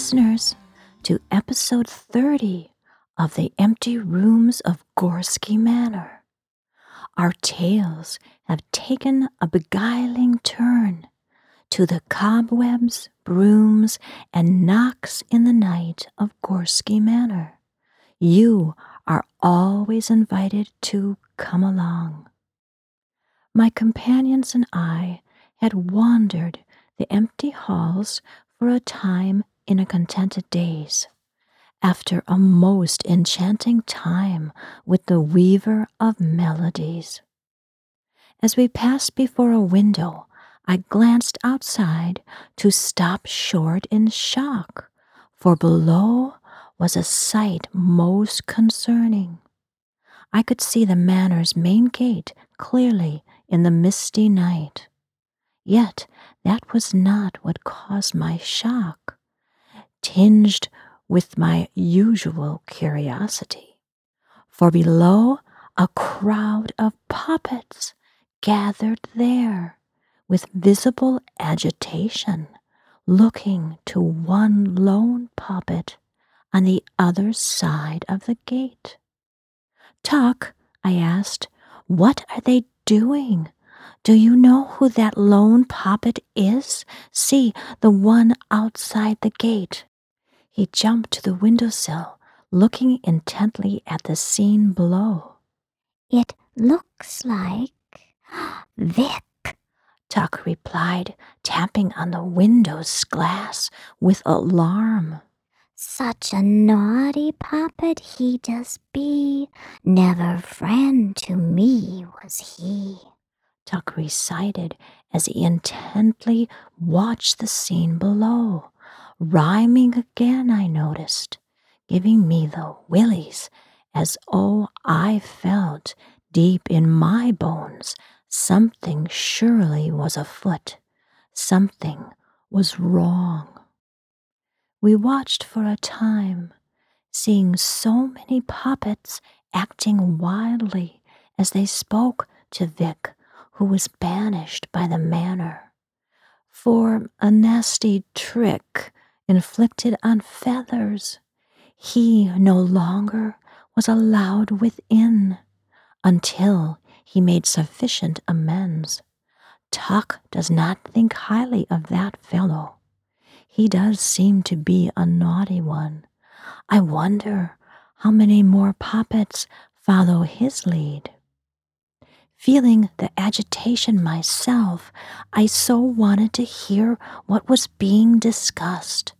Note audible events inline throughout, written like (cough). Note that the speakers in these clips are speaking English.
listeners, to episode 30 of The Empty Rooms of Gorsky Manor. Our tales have taken a beguiling turn to the cobwebs, brooms, and knocks in the night of Gorsky Manor. You are always invited to come along. My companions and I had wandered the empty halls for a time in a contented daze. After a most enchanting time with the weaver of melodies. As we passed before a window, I glanced outside to stop short in shock, for below was a sight most concerning. I could see the manor's main gate clearly in the misty night. Yet that was not what caused my shock, tinged with my usual curiosity. For below, a crowd of puppets gathered there with visible agitation, looking to one lone puppet on the other side of the gate. Tuck, I asked, what are they doing? Do you know who that lone puppet is? See, the one outside the gate. He jumped to the windowsill, looking intently at the scene below. It looks like (gasps) Vic, Tuck replied, tapping on the window's glass with alarm. Such a naughty puppet he does be, never friend to me was he. Tuck recited as he intently watched the scene below, rhyming again, I noticed, giving me the willies as oh, I felt deep in my bones something surely was afoot, something was wrong. We watched for a time, seeing so many puppets acting wildly as they spoke to Vic who was banished by the manor for a nasty trick inflicted on feathers. He no longer was allowed within until he made sufficient amends. Tuck does not think highly of that fellow. He does seem to be a naughty one. I wonder how many more puppets follow his lead. Feeling the agitation myself, I so wanted to hear what was being discussed.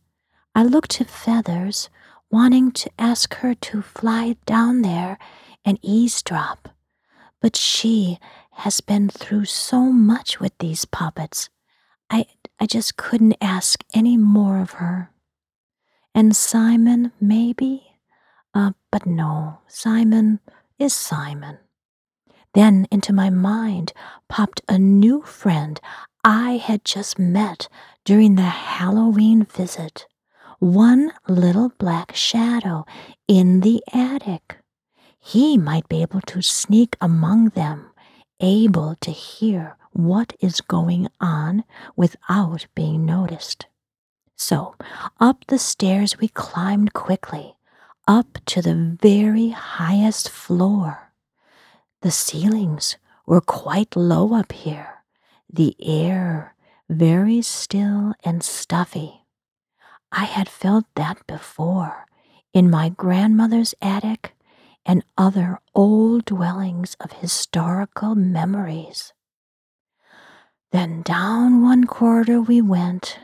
I looked to Feathers, wanting to ask her to fly down there and eavesdrop. But she has been through so much with these puppets. I, I just couldn't ask any more of her. And Simon, maybe? Uh, but no, Simon is Simon. Then into my mind popped a new friend I had just met during the Halloween visit. One little black shadow in the attic. He might be able to sneak among them, able to hear what is going on without being noticed. So up the stairs we climbed quickly, up to the very highest floor. The ceilings were quite low up here, the air very still and stuffy. I had felt that before in my grandmother's attic and other old dwellings of historical memories. Then down one corridor we went,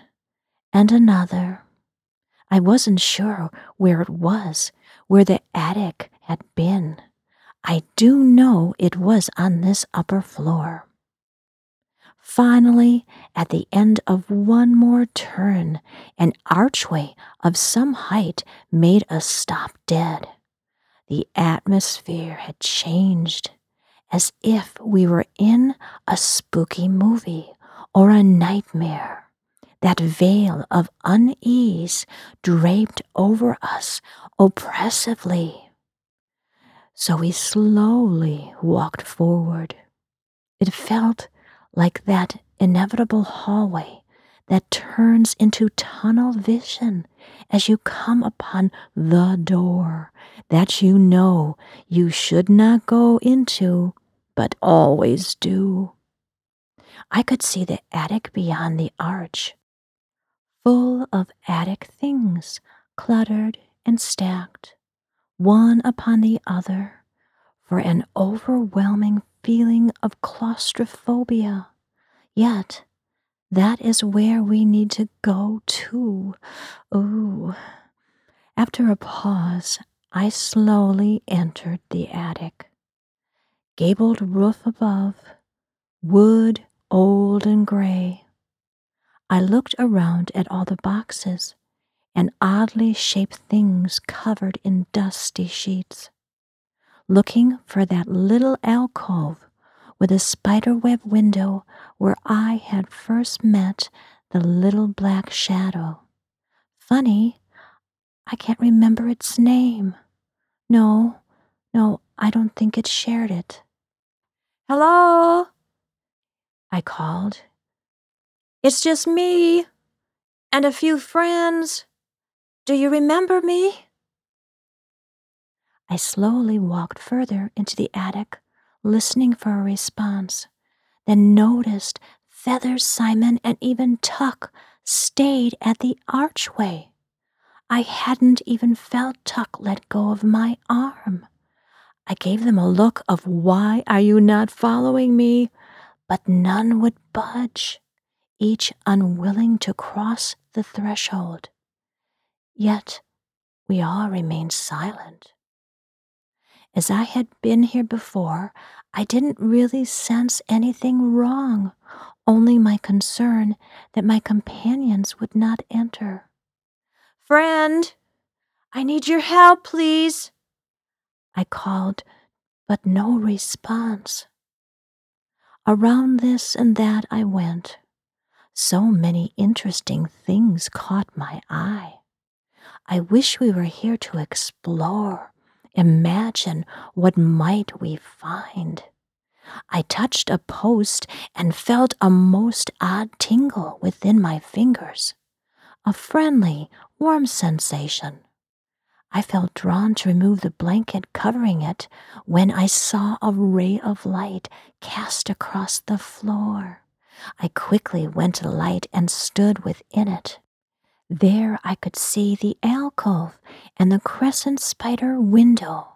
and another. I wasn't sure where it was, where the attic had been. I do know it was on this upper floor. Finally, at the end of one more turn, an archway of some height made us stop dead. The atmosphere had changed, as if we were in a spooky movie or a nightmare. That veil of unease draped over us oppressively so we slowly walked forward. It felt like that inevitable hallway that turns into tunnel vision as you come upon the door that you know you should not go into, but always do. I could see the attic beyond the arch, full of attic things, cluttered and stacked, one upon the other, for an overwhelming feeling of claustrophobia. Yet, that is where we need to go to. Ooh. After a pause, I slowly entered the attic. Gabled roof above, wood old and gray. I looked around at all the boxes and oddly shaped things covered in dusty sheets, looking for that little alcove with a spiderweb window where I had first met the little black shadow. Funny, I can't remember its name. No, no, I don't think it shared it. Hello? I called. It's just me and a few friends. Do you remember me? I slowly walked further into the attic, listening for a response, then noticed Feathers, Simon, and even Tuck stayed at the archway. I hadn't even felt Tuck let go of my arm. I gave them a look of why are you not following me? But none would budge, each unwilling to cross the threshold. Yet we all remained silent. As I had been here before, I didn't really sense anything wrong, only my concern that my companions would not enter. Friend, I need your help, please. I called, but no response. Around this and that I went. So many interesting things caught my eye. I wish we were here to explore, imagine what might we find. I touched a post and felt a most odd tingle within my fingers, a friendly, warm sensation. I felt drawn to remove the blanket covering it when I saw a ray of light cast across the floor. I quickly went to the light and stood within it. There I could see the alcove and the crescent spider window.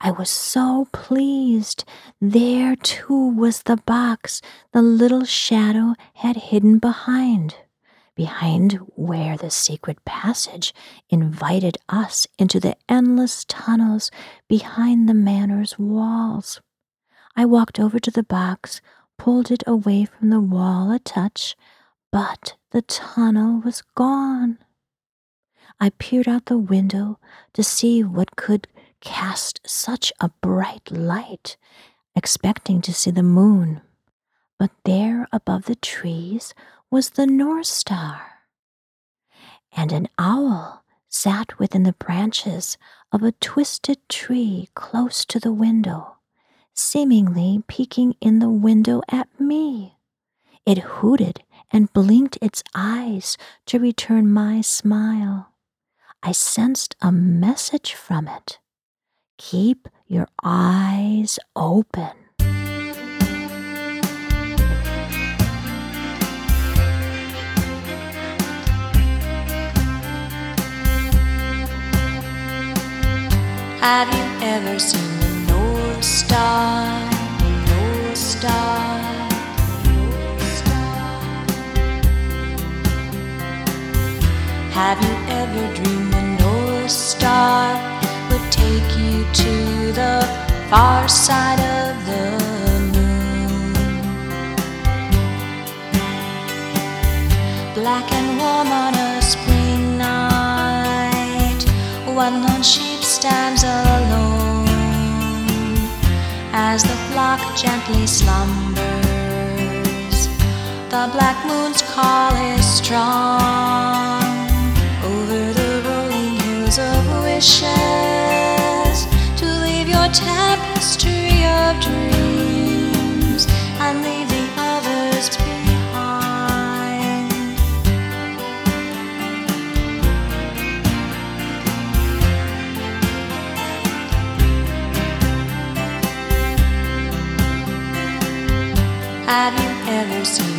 I was so pleased. There, too, was the box the little shadow had hidden behind behind where the secret passage invited us into the endless tunnels behind the manor's walls. I walked over to the box, pulled it away from the wall a touch, but the tunnel was gone. I peered out the window to see what could cast such a bright light, expecting to see the moon. But there above the trees was the North Star. And an owl sat within the branches of a twisted tree close to the window, seemingly peeking in the window at me. It hooted and blinked its eyes to return my smile. I sensed a message from it. Keep your eyes open. Have you ever seen the North Star? The North Star. Have you ever dreamed the North Star would take you to the far side of the moon? Black and warm on a spring night, one lone sheep stands alone as the flock gently slumbers. The black moon's call is strong dreams of wishes to leave your tapestry of dreams and leave the others behind. Have you ever seen?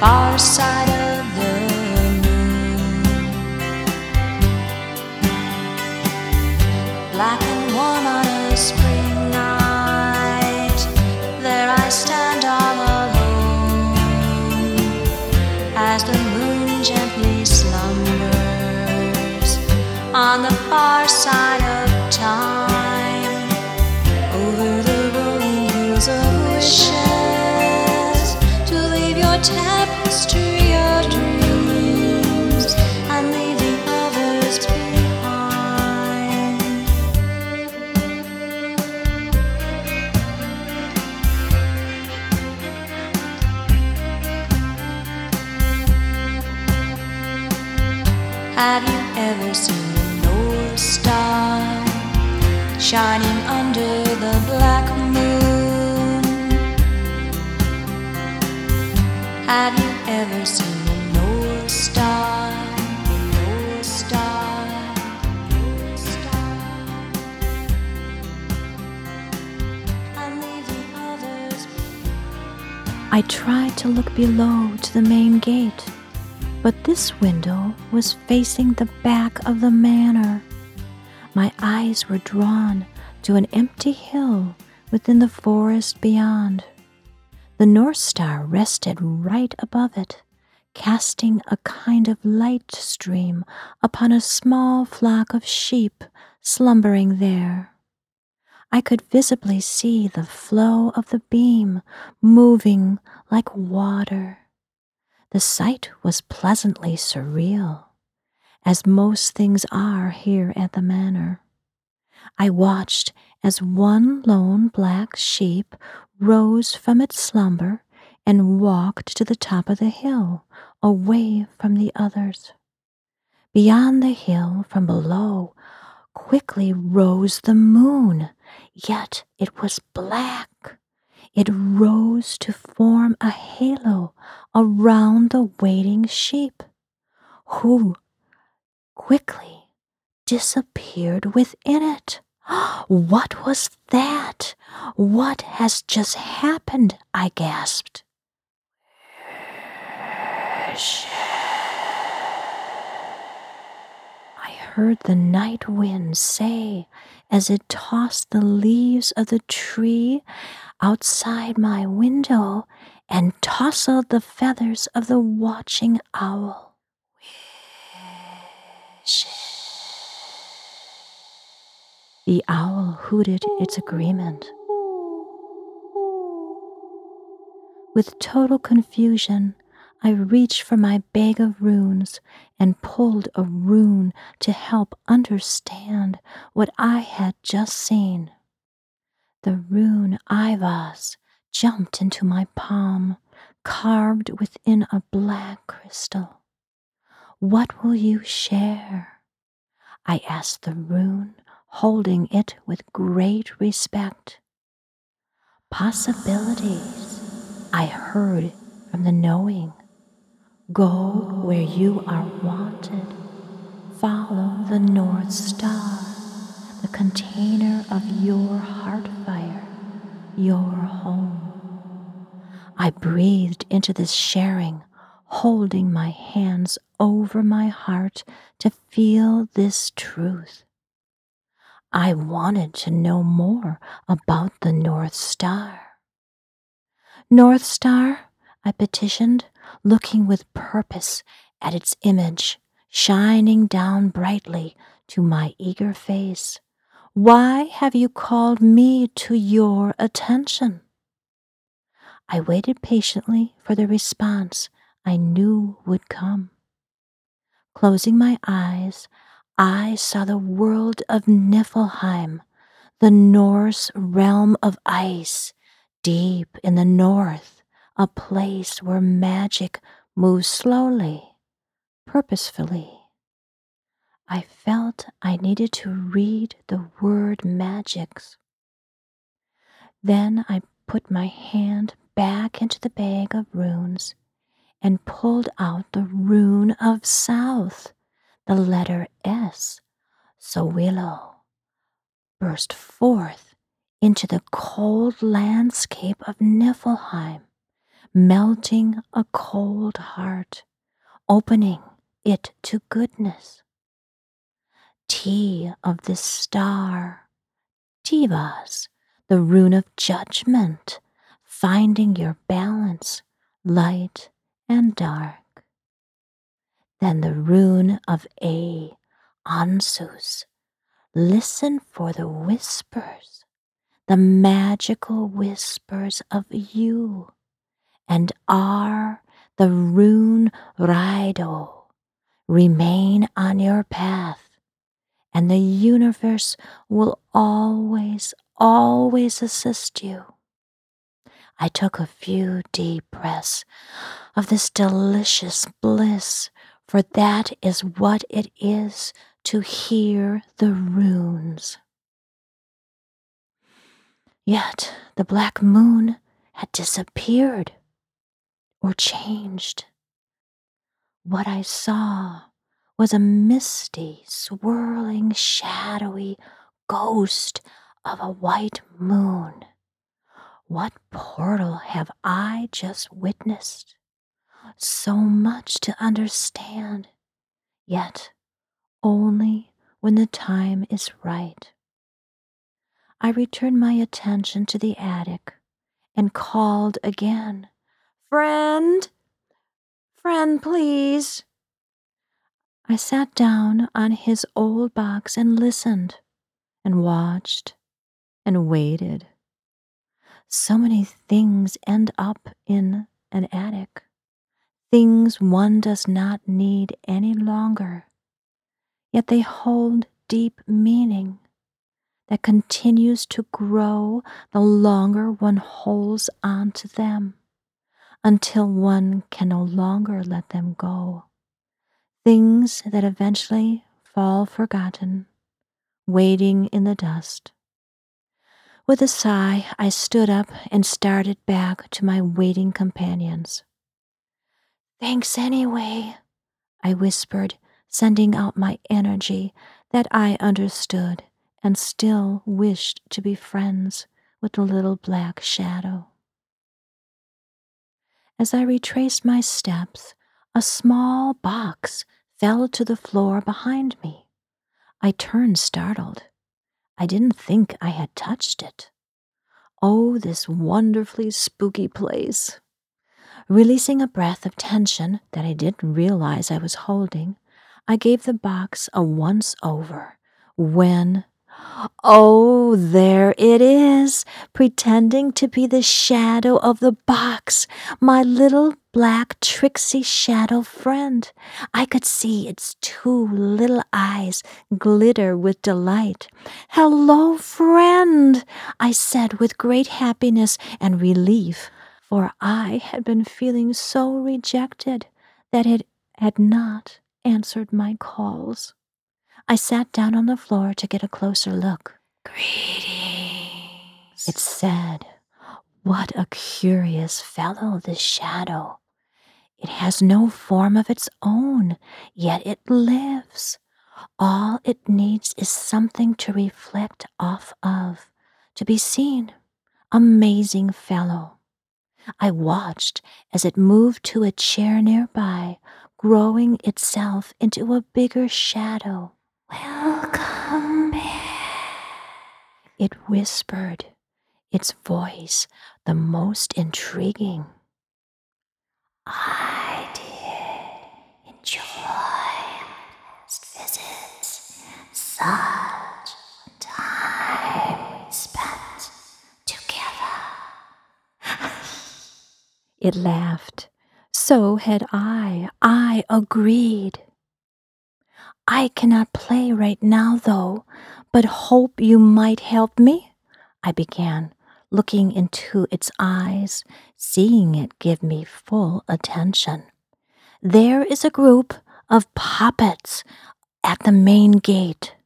Far side of the moon? Black and warm on a spring night, there I stand all alone as the moon gently slumbers on the far side of Have you ever seen the North Star shining under the black moon? Have you ever seen the North Star? North Star. North Star. I tried to look below to the main gate, but this window was facing the back of the manor. My eyes were drawn to an empty hill within the forest beyond. The North Star rested right above it, casting a kind of light stream upon a small flock of sheep slumbering there. I could visibly see the flow of the beam moving like water. The sight was pleasantly surreal, as most things are here at the manor. I watched as one lone black sheep rose from its slumber and walked to the top of the hill, away from the others. Beyond the hill, from below, quickly rose the moon, yet it was black. It rose to form a halo around the waiting sheep, who quickly disappeared within it. (gasps) What was that? What has just happened? I gasped. I heard the night wind say as it tossed the leaves of the tree outside my window and tousled the feathers of the watching owl. The owl hooted its agreement. With total confusion, I reached for my bag of runes and pulled a rune to help understand what I had just seen. The rune Ivas jumped into my palm, carved within a black crystal. What will you share? I asked the rune, holding it with great respect. Possibilities, I heard from the knowing. Go where you are wanted. Follow the North Star, the container of your heart fire, your home. I breathed into this sharing, holding my hands over my heart to feel this truth. I wanted to know more about the North Star. North Star, I petitioned, looking with purpose at its image shining down brightly to my eager face. Why have you called me to your attention? I waited patiently for the response I knew would come. Closing my eyes, I saw the world of Niflheim, the Norse realm of ice, deep in the north, a place where magic moves slowly, purposefully. I felt I needed to read the word magics. Then I put my hand back into the bag of runes and pulled out the rune of south, the letter S. Sowilo burst forth into the cold landscape of Niflheim, melting a cold heart, opening it to goodness. T of the star, Tiwaz, the rune of judgment, finding your balance, light and dark. Then the rune of A, Ansuz, listen for the whispers, the magical whispers of you, and R, the rune Rido, remain on your path and the universe will always, always assist you. I took a few deep breaths of this delicious bliss, for that is what it is to hear the runes. Yet the black moon had disappeared or changed. What I saw was a misty, swirling, shadowy ghost of a white moon. What portal have I just witnessed? So much to understand, yet only when the time is right. I returned my attention to the attic and called again. Friend! Friend, please! I sat down on his old box and listened and watched and waited. So many things end up in an attic, things one does not need any longer, yet they hold deep meaning that continues to grow the longer one holds on to them until one can no longer let them go things that eventually fall forgotten, waiting in the dust. With a sigh, I stood up and started back to my waiting companions. Thanks anyway, I whispered, sending out my energy that I understood and still wished to be friends with the little black shadow. As I retraced my steps, a small box fell to the floor behind me. I turned startled. I didn't think I had touched it. Oh, this wonderfully spooky place. Releasing a breath of tension that I didn't realize I was holding, I gave the box a once over when Oh, there it is, pretending to be the shadow of the box, my little black tricksy shadow friend. I could see its two little eyes glitter with delight. Hello, friend, I said with great happiness and relief, for I had been feeling so rejected that it had not answered my calls. I sat down on the floor to get a closer look. Greetings. It said, What a curious fellow, this shadow. It has no form of its own, yet it lives. All it needs is something to reflect off of, to be seen. Amazing fellow. I watched as it moved to a chair nearby, growing itself into a bigger shadow. Welcome back. It whispered, its voice the most intriguing. I did enjoy this visit. Such time we spent together. It laughed. So had I. I agreed. I cannot play right now, though, but hope you might help me, I began, looking into its eyes, seeing it give me full attention. There is a group of puppets at the main gate.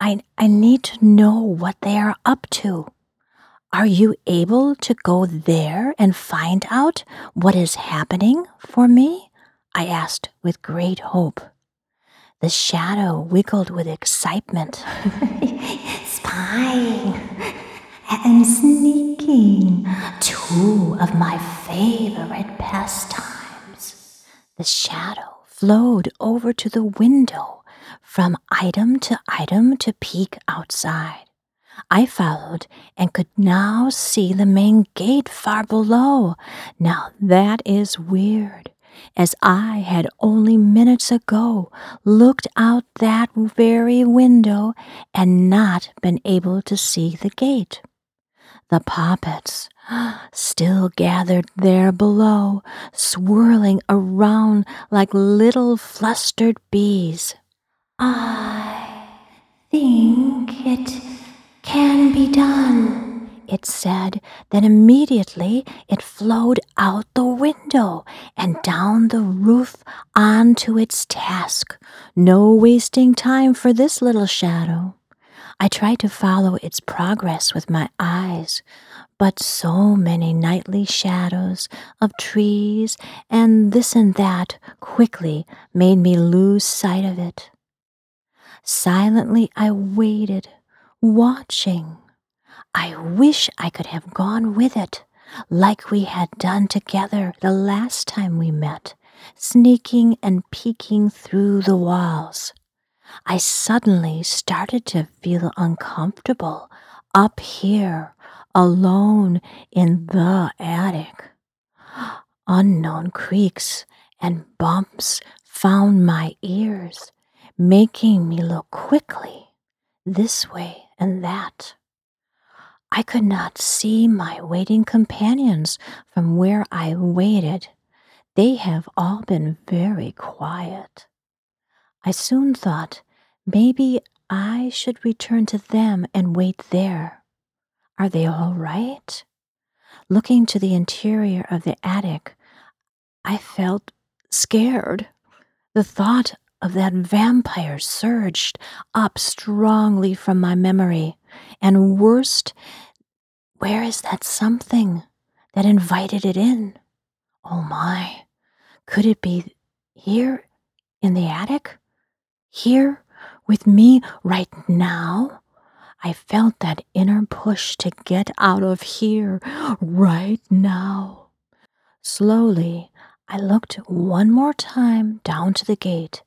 I, I need to know what they are up to. Are you able to go there and find out what is happening for me? I asked with great hope. The shadow wiggled with excitement. (laughs) Spying and sneaking, two of my favorite pastimes. The shadow flowed over to the window from item to item to peek outside. I followed and could now see the main gate far below. Now that is weird, as I had only minutes ago looked out that very window and not been able to see the gate. The poppets still gathered there below, swirling around like little flustered bees. I think it can be done, it said. Then immediately it flowed out the window and down the roof onto its task. No wasting time for this little shadow. I tried to follow its progress with my eyes, but so many nightly shadows of trees and this and that quickly made me lose sight of it. Silently I waited watching. I wish I could have gone with it, like we had done together the last time we met, sneaking and peeking through the walls. I suddenly started to feel uncomfortable up here, alone in the attic. Unknown creaks and bumps found my ears, making me look quickly this way and that. I could not see my waiting companions from where I waited. They have all been very quiet. I soon thought maybe I should return to them and wait there. Are they all right? Looking to the interior of the attic, I felt scared. The thought of that vampire surged up strongly from my memory. And worst, where is that something that invited it in? Oh my, could it be here in the attic? Here with me right now? I felt that inner push to get out of here right now. Slowly, I looked one more time down to the gate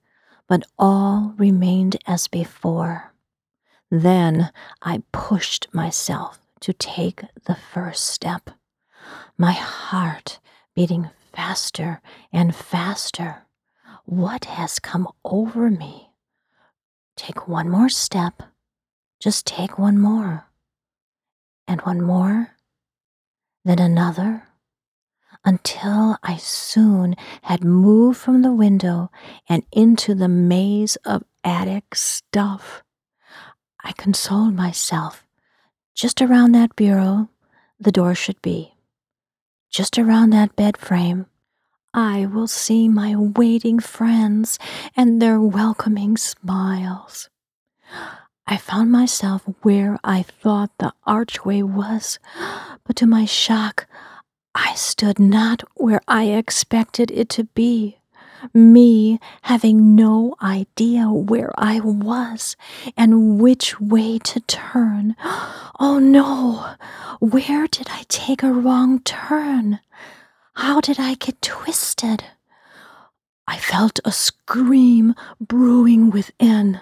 but all remained as before. Then I pushed myself to take the first step, my heart beating faster and faster. What has come over me? Take one more step, just take one more, and one more, then another until I soon had moved from the window and into the maze of attic stuff. I consoled myself. Just around that bureau, the door should be. Just around that bed frame, I will see my waiting friends and their welcoming smiles. I found myself where I thought the archway was, but to my shock, I stood not where I expected it to be, me having no idea where I was and which way to turn. (gasps) Oh no! Where did I take a wrong turn? How did I get twisted? I felt a scream brewing within.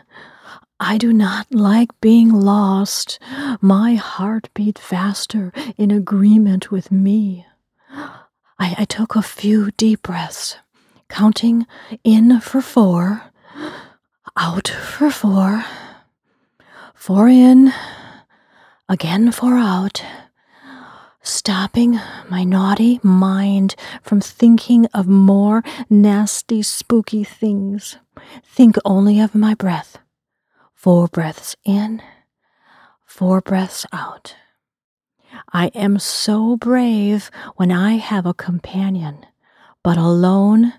I do not like being lost. My heart beat faster in agreement with me. (gasps) I, I took a few deep breaths, counting in for four, out for four, four in, again four out, stopping my naughty mind from thinking of more nasty, spooky things. Think only of my breath. Four breaths in, four breaths out. I am so brave when I have a companion, but alone,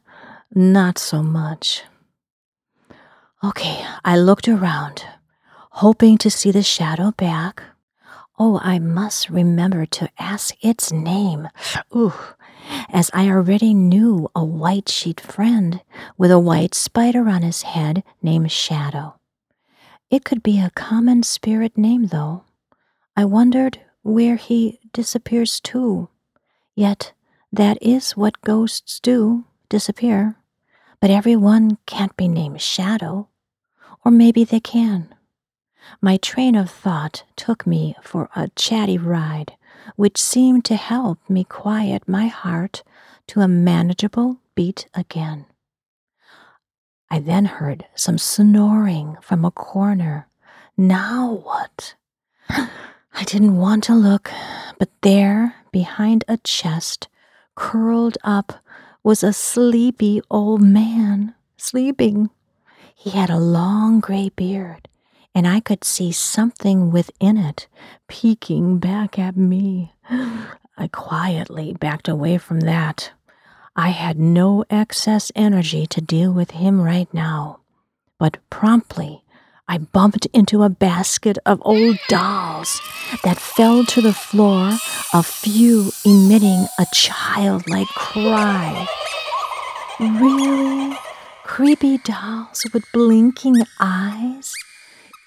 not so much. Okay, I looked around, hoping to see the shadow back. Oh, I must remember to ask its name. Ooh, as I already knew a white sheet friend with a white spider on his head named Shadow. It could be a common spirit name, though. I wondered where he disappears to. Yet that is what ghosts do disappear. But everyone can't be named Shadow. Or maybe they can. My train of thought took me for a chatty ride, which seemed to help me quiet my heart to a manageable beat again. I then heard some snoring from a corner. Now what? (gasps) I didn't want to look, but there, behind a chest, curled up, was a sleepy old man, sleeping. He had a long gray beard, and I could see something within it peeking back at me. (gasps) I quietly backed away from that. I had no excess energy to deal with him right now, but promptly I bumped into a basket of old dolls that fell to the floor, a few emitting a childlike cry. Really? Creepy dolls with blinking eyes?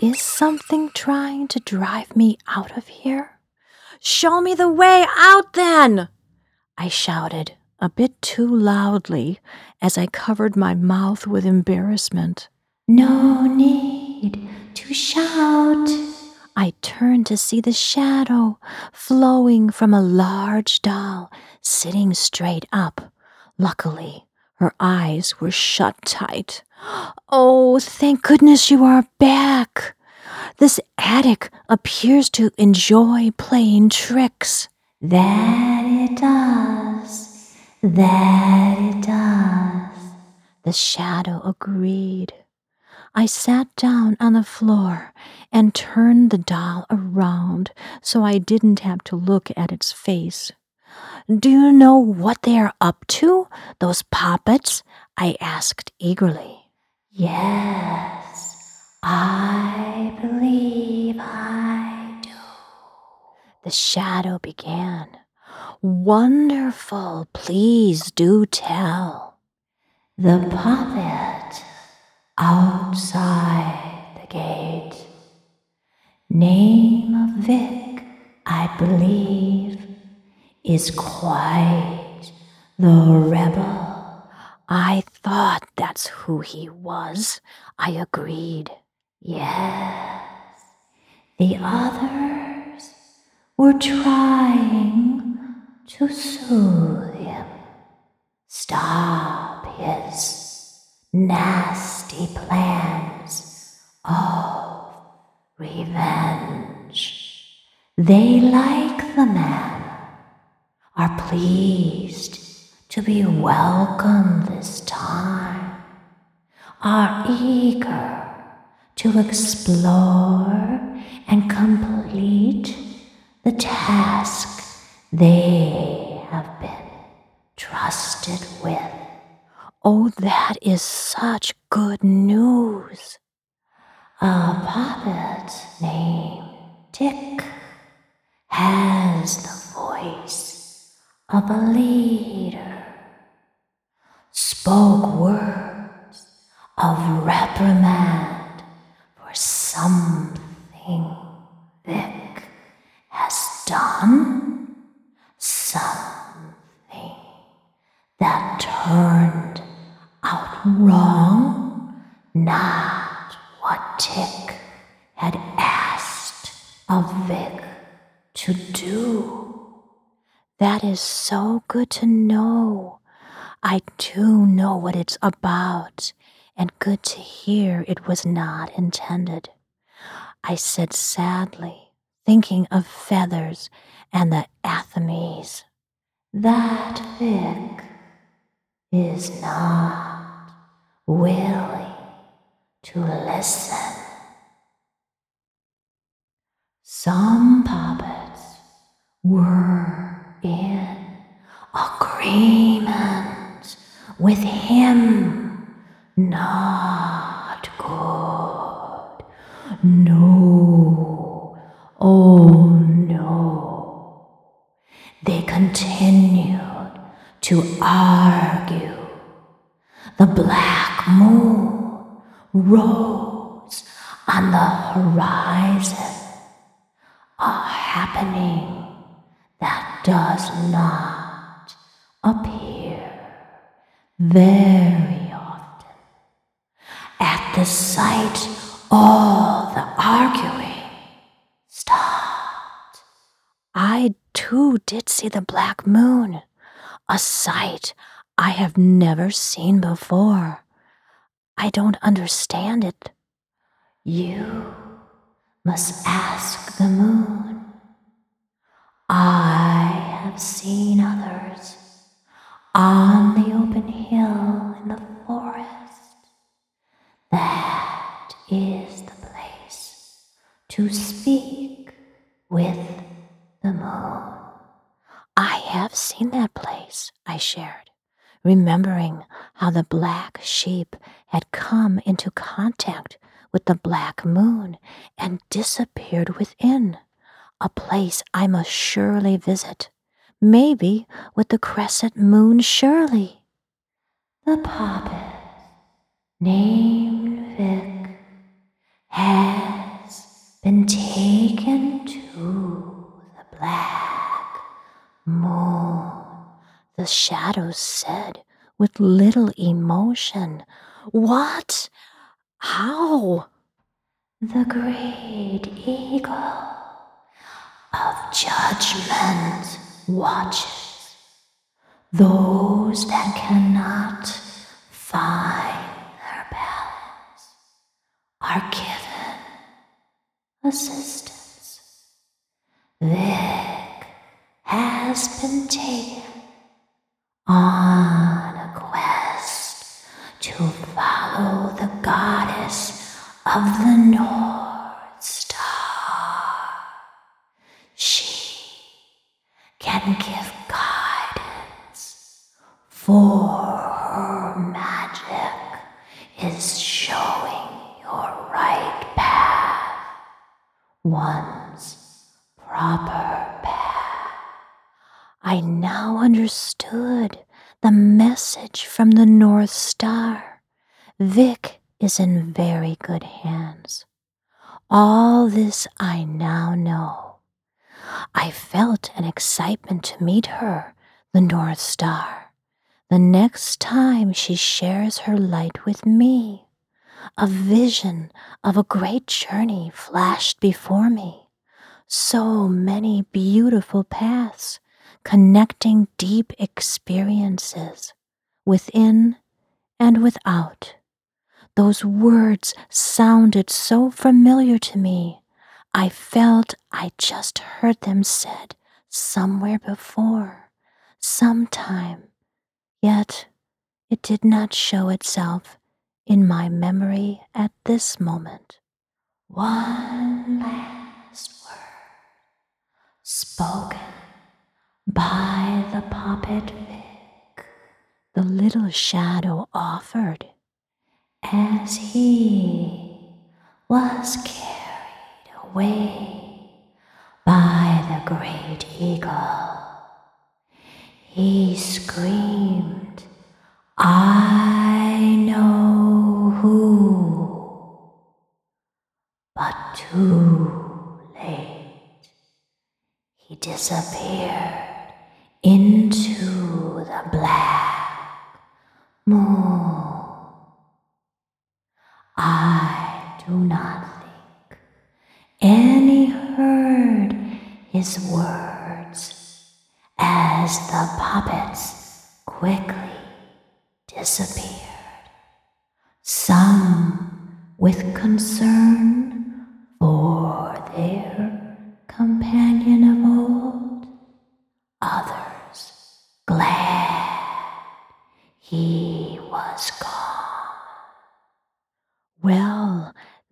Is something trying to drive me out of here? Show me the way out then! I shouted a bit too loudly as I covered my mouth with embarrassment. No need to shout. I turned to see the shadow flowing from a large doll sitting straight up. Luckily, her eyes were shut tight. Oh, thank goodness you are back. This attic appears to enjoy playing tricks. That it does. That it does. The shadow agreed. I sat down on the floor and turned the doll around so I didn't have to look at its face. Do you know what they are up to, those puppets? I asked eagerly. Yes, I believe I do. The shadow began. Wonderful, please do tell. The puppet outside the gate. Name of Vic, I believe, is quite the rebel. I thought that's who he was. I agreed. Yes, the others were trying to soothe him, stop his nasty plans of revenge. They like the man, are pleased to be welcome this time, are eager to explore and complete the task they have been trusted with. Oh, that is such good news. A puppet named Dick has the voice of a leader, spoke words of reprimand for something Vic has done, something that turned wrong, not what Dick had asked of Vic to do. That is so good to know. I do know what it's about, and good to hear it was not intended. I said sadly, thinking of feathers and the Athames. That Vic is not willing to listen. Some puppets were in agreement with him. Not good. No. Oh no. They continued to argue the black moon rose on the horizon, a happening that does not appear very often. At the sight, all the arguing stopped. I too did see the black moon, a sight I have never seen before. I don't understand it. You must ask the moon. I have seen others on the open hill in the forest. That is the place to speak with the moon. I have seen that place, I shared, remembering how the black sheep had come into contact with the black moon and disappeared within, a place I must surely visit maybe with the crescent moon surely. The poppet, named Vic, has been taken to the black moon, the shadows said with little emotion. What? How? The great eagle of judgment watches those that cannot find their balance are given assistance. Vic has been taken on a quest to follow the goddess of the North Star. She can give guidance, for her magic is showing your right path, one's proper path. I now understood the message from the North Star. Vic is in very good hands. All this I now know. I felt an excitement to meet her, the North Star, the next time she shares her light with me. A vision of a great journey flashed before me. So many beautiful paths connecting deep experiences within and without. Those words sounded so familiar to me. I felt I just heard them said somewhere before, sometime, yet it did not show itself in my memory at this moment. One last word spoken by the puppet Vic, the little shadow offered as he was carried away by the great eagle. He screamed, I know who, but too late. He disappeared into the black moon. I do not think any heard his words as the puppets quickly disappeared. Some with concern for their companion of old, others glad he was gone.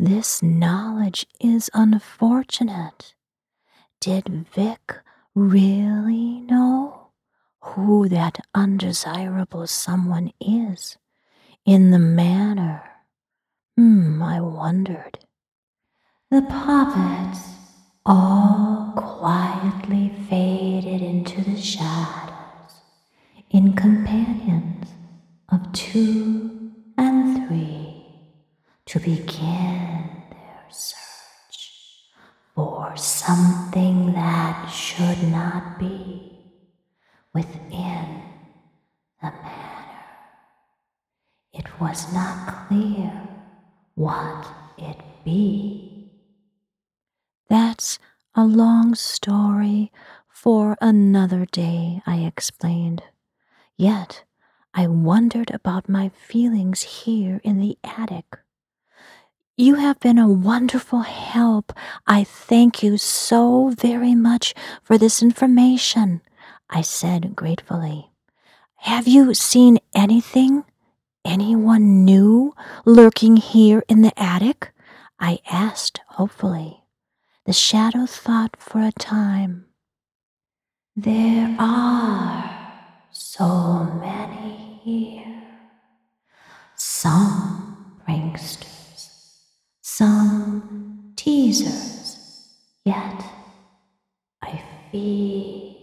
This knowledge is unfortunate. Did Vic really know who that undesirable someone is in the manor? Hmm, I wondered. The puppets all quietly faded into the shadows in companions of two and three to begin their search for something that should not be within the manor. It was not clear what it be. That's a long story for another day, I explained. Yet I wondered about my feelings here in the attic. You have been a wonderful help. I thank you so very much for this information, I said gratefully. Have you seen anything? Anyone new lurking here in the attic? I asked hopefully. The shadow thought for a time. There are so many here. Some pranksters, some teasers, yet I feel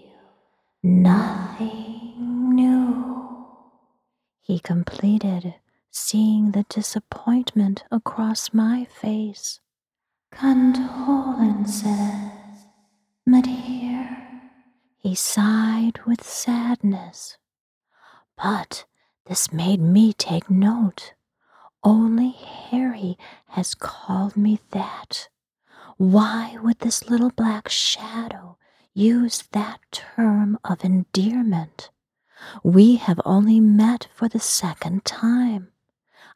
nothing new. He completed, seeing the disappointment across my face. Condolences, Madeir. He sighed with sadness. But this made me take note. Only Harry has called me that. Why would this little black shadow use that term of endearment? We have only met for the second time.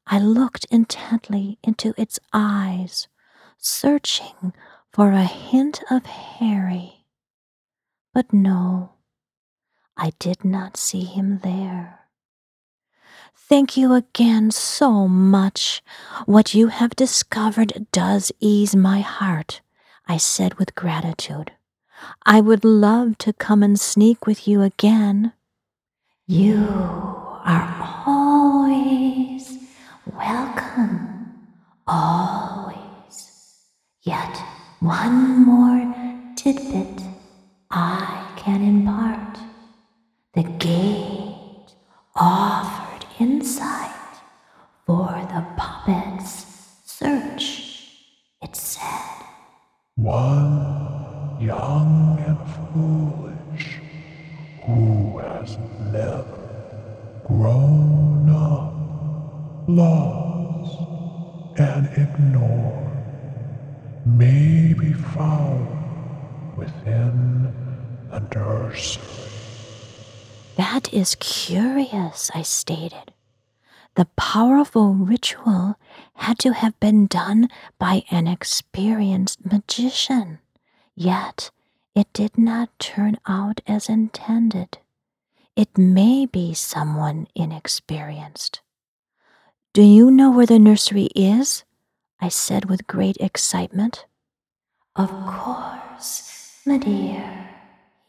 I looked intently into its eyes, searching for a hint of Harry. But no, I did not see him there. Thank you again so much. What you have discovered does ease my heart, I said with gratitude. I would love to come and sneak with you again. You are always welcome, always. Yet one more tidbit I can impart. The gate offered insight for the puppet's search, it said. One young and foolish who has never grown up, lost, and ignored may be found within the nursery. That is curious, I stated. The powerful ritual had to have been done by an experienced magician, yet it did not turn out as intended. It may be someone inexperienced. Do you know where the nursery is? I said with great excitement. Of course, my dear.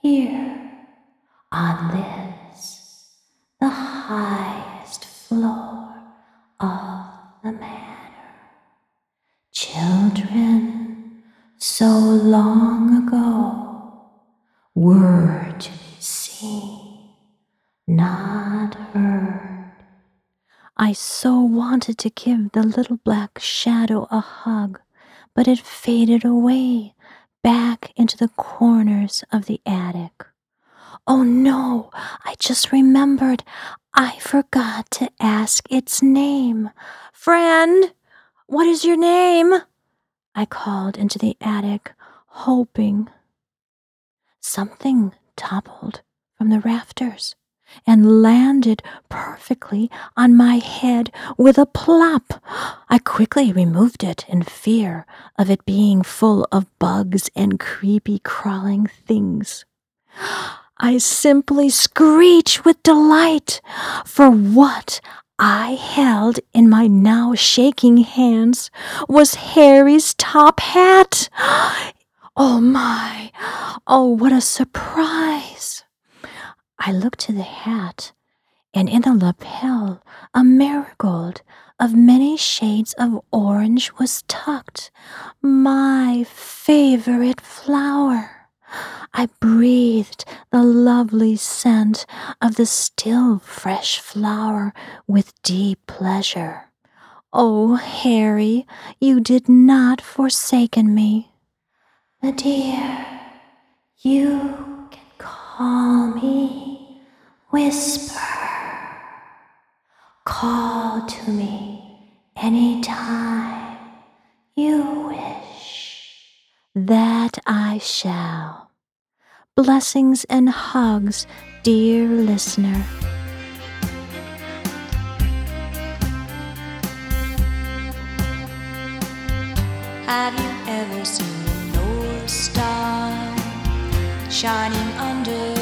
Here, on this, the highest floor of the manor. Children, so long ago, were to be seen, not heard. I so wanted to give the little black shadow a hug, but it faded away back into the corners of the attic. Oh no, I just remembered I forgot to ask its name. Friend, what is your name? I called into the attic, hoping. Something toppled from the rafters and landed perfectly on my head with a plop. I quickly removed it in fear of it being full of bugs and creepy crawling things. I simply screech with delight for what I held in my now shaking hands was Harry's top hat. (gasps) Oh my! Oh, what a surprise! I looked to the hat, and in the lapel a marigold of many shades of orange was tucked. My favorite flower. I breathed the lovely scent of the still fresh flower with deep pleasure. Oh, Harry, you did not forsaken me. My dear, you can call me, whisper, call to me any time you wish. That I shall. Blessings and hugs, dear listener. Have you ever seen the North Star shining under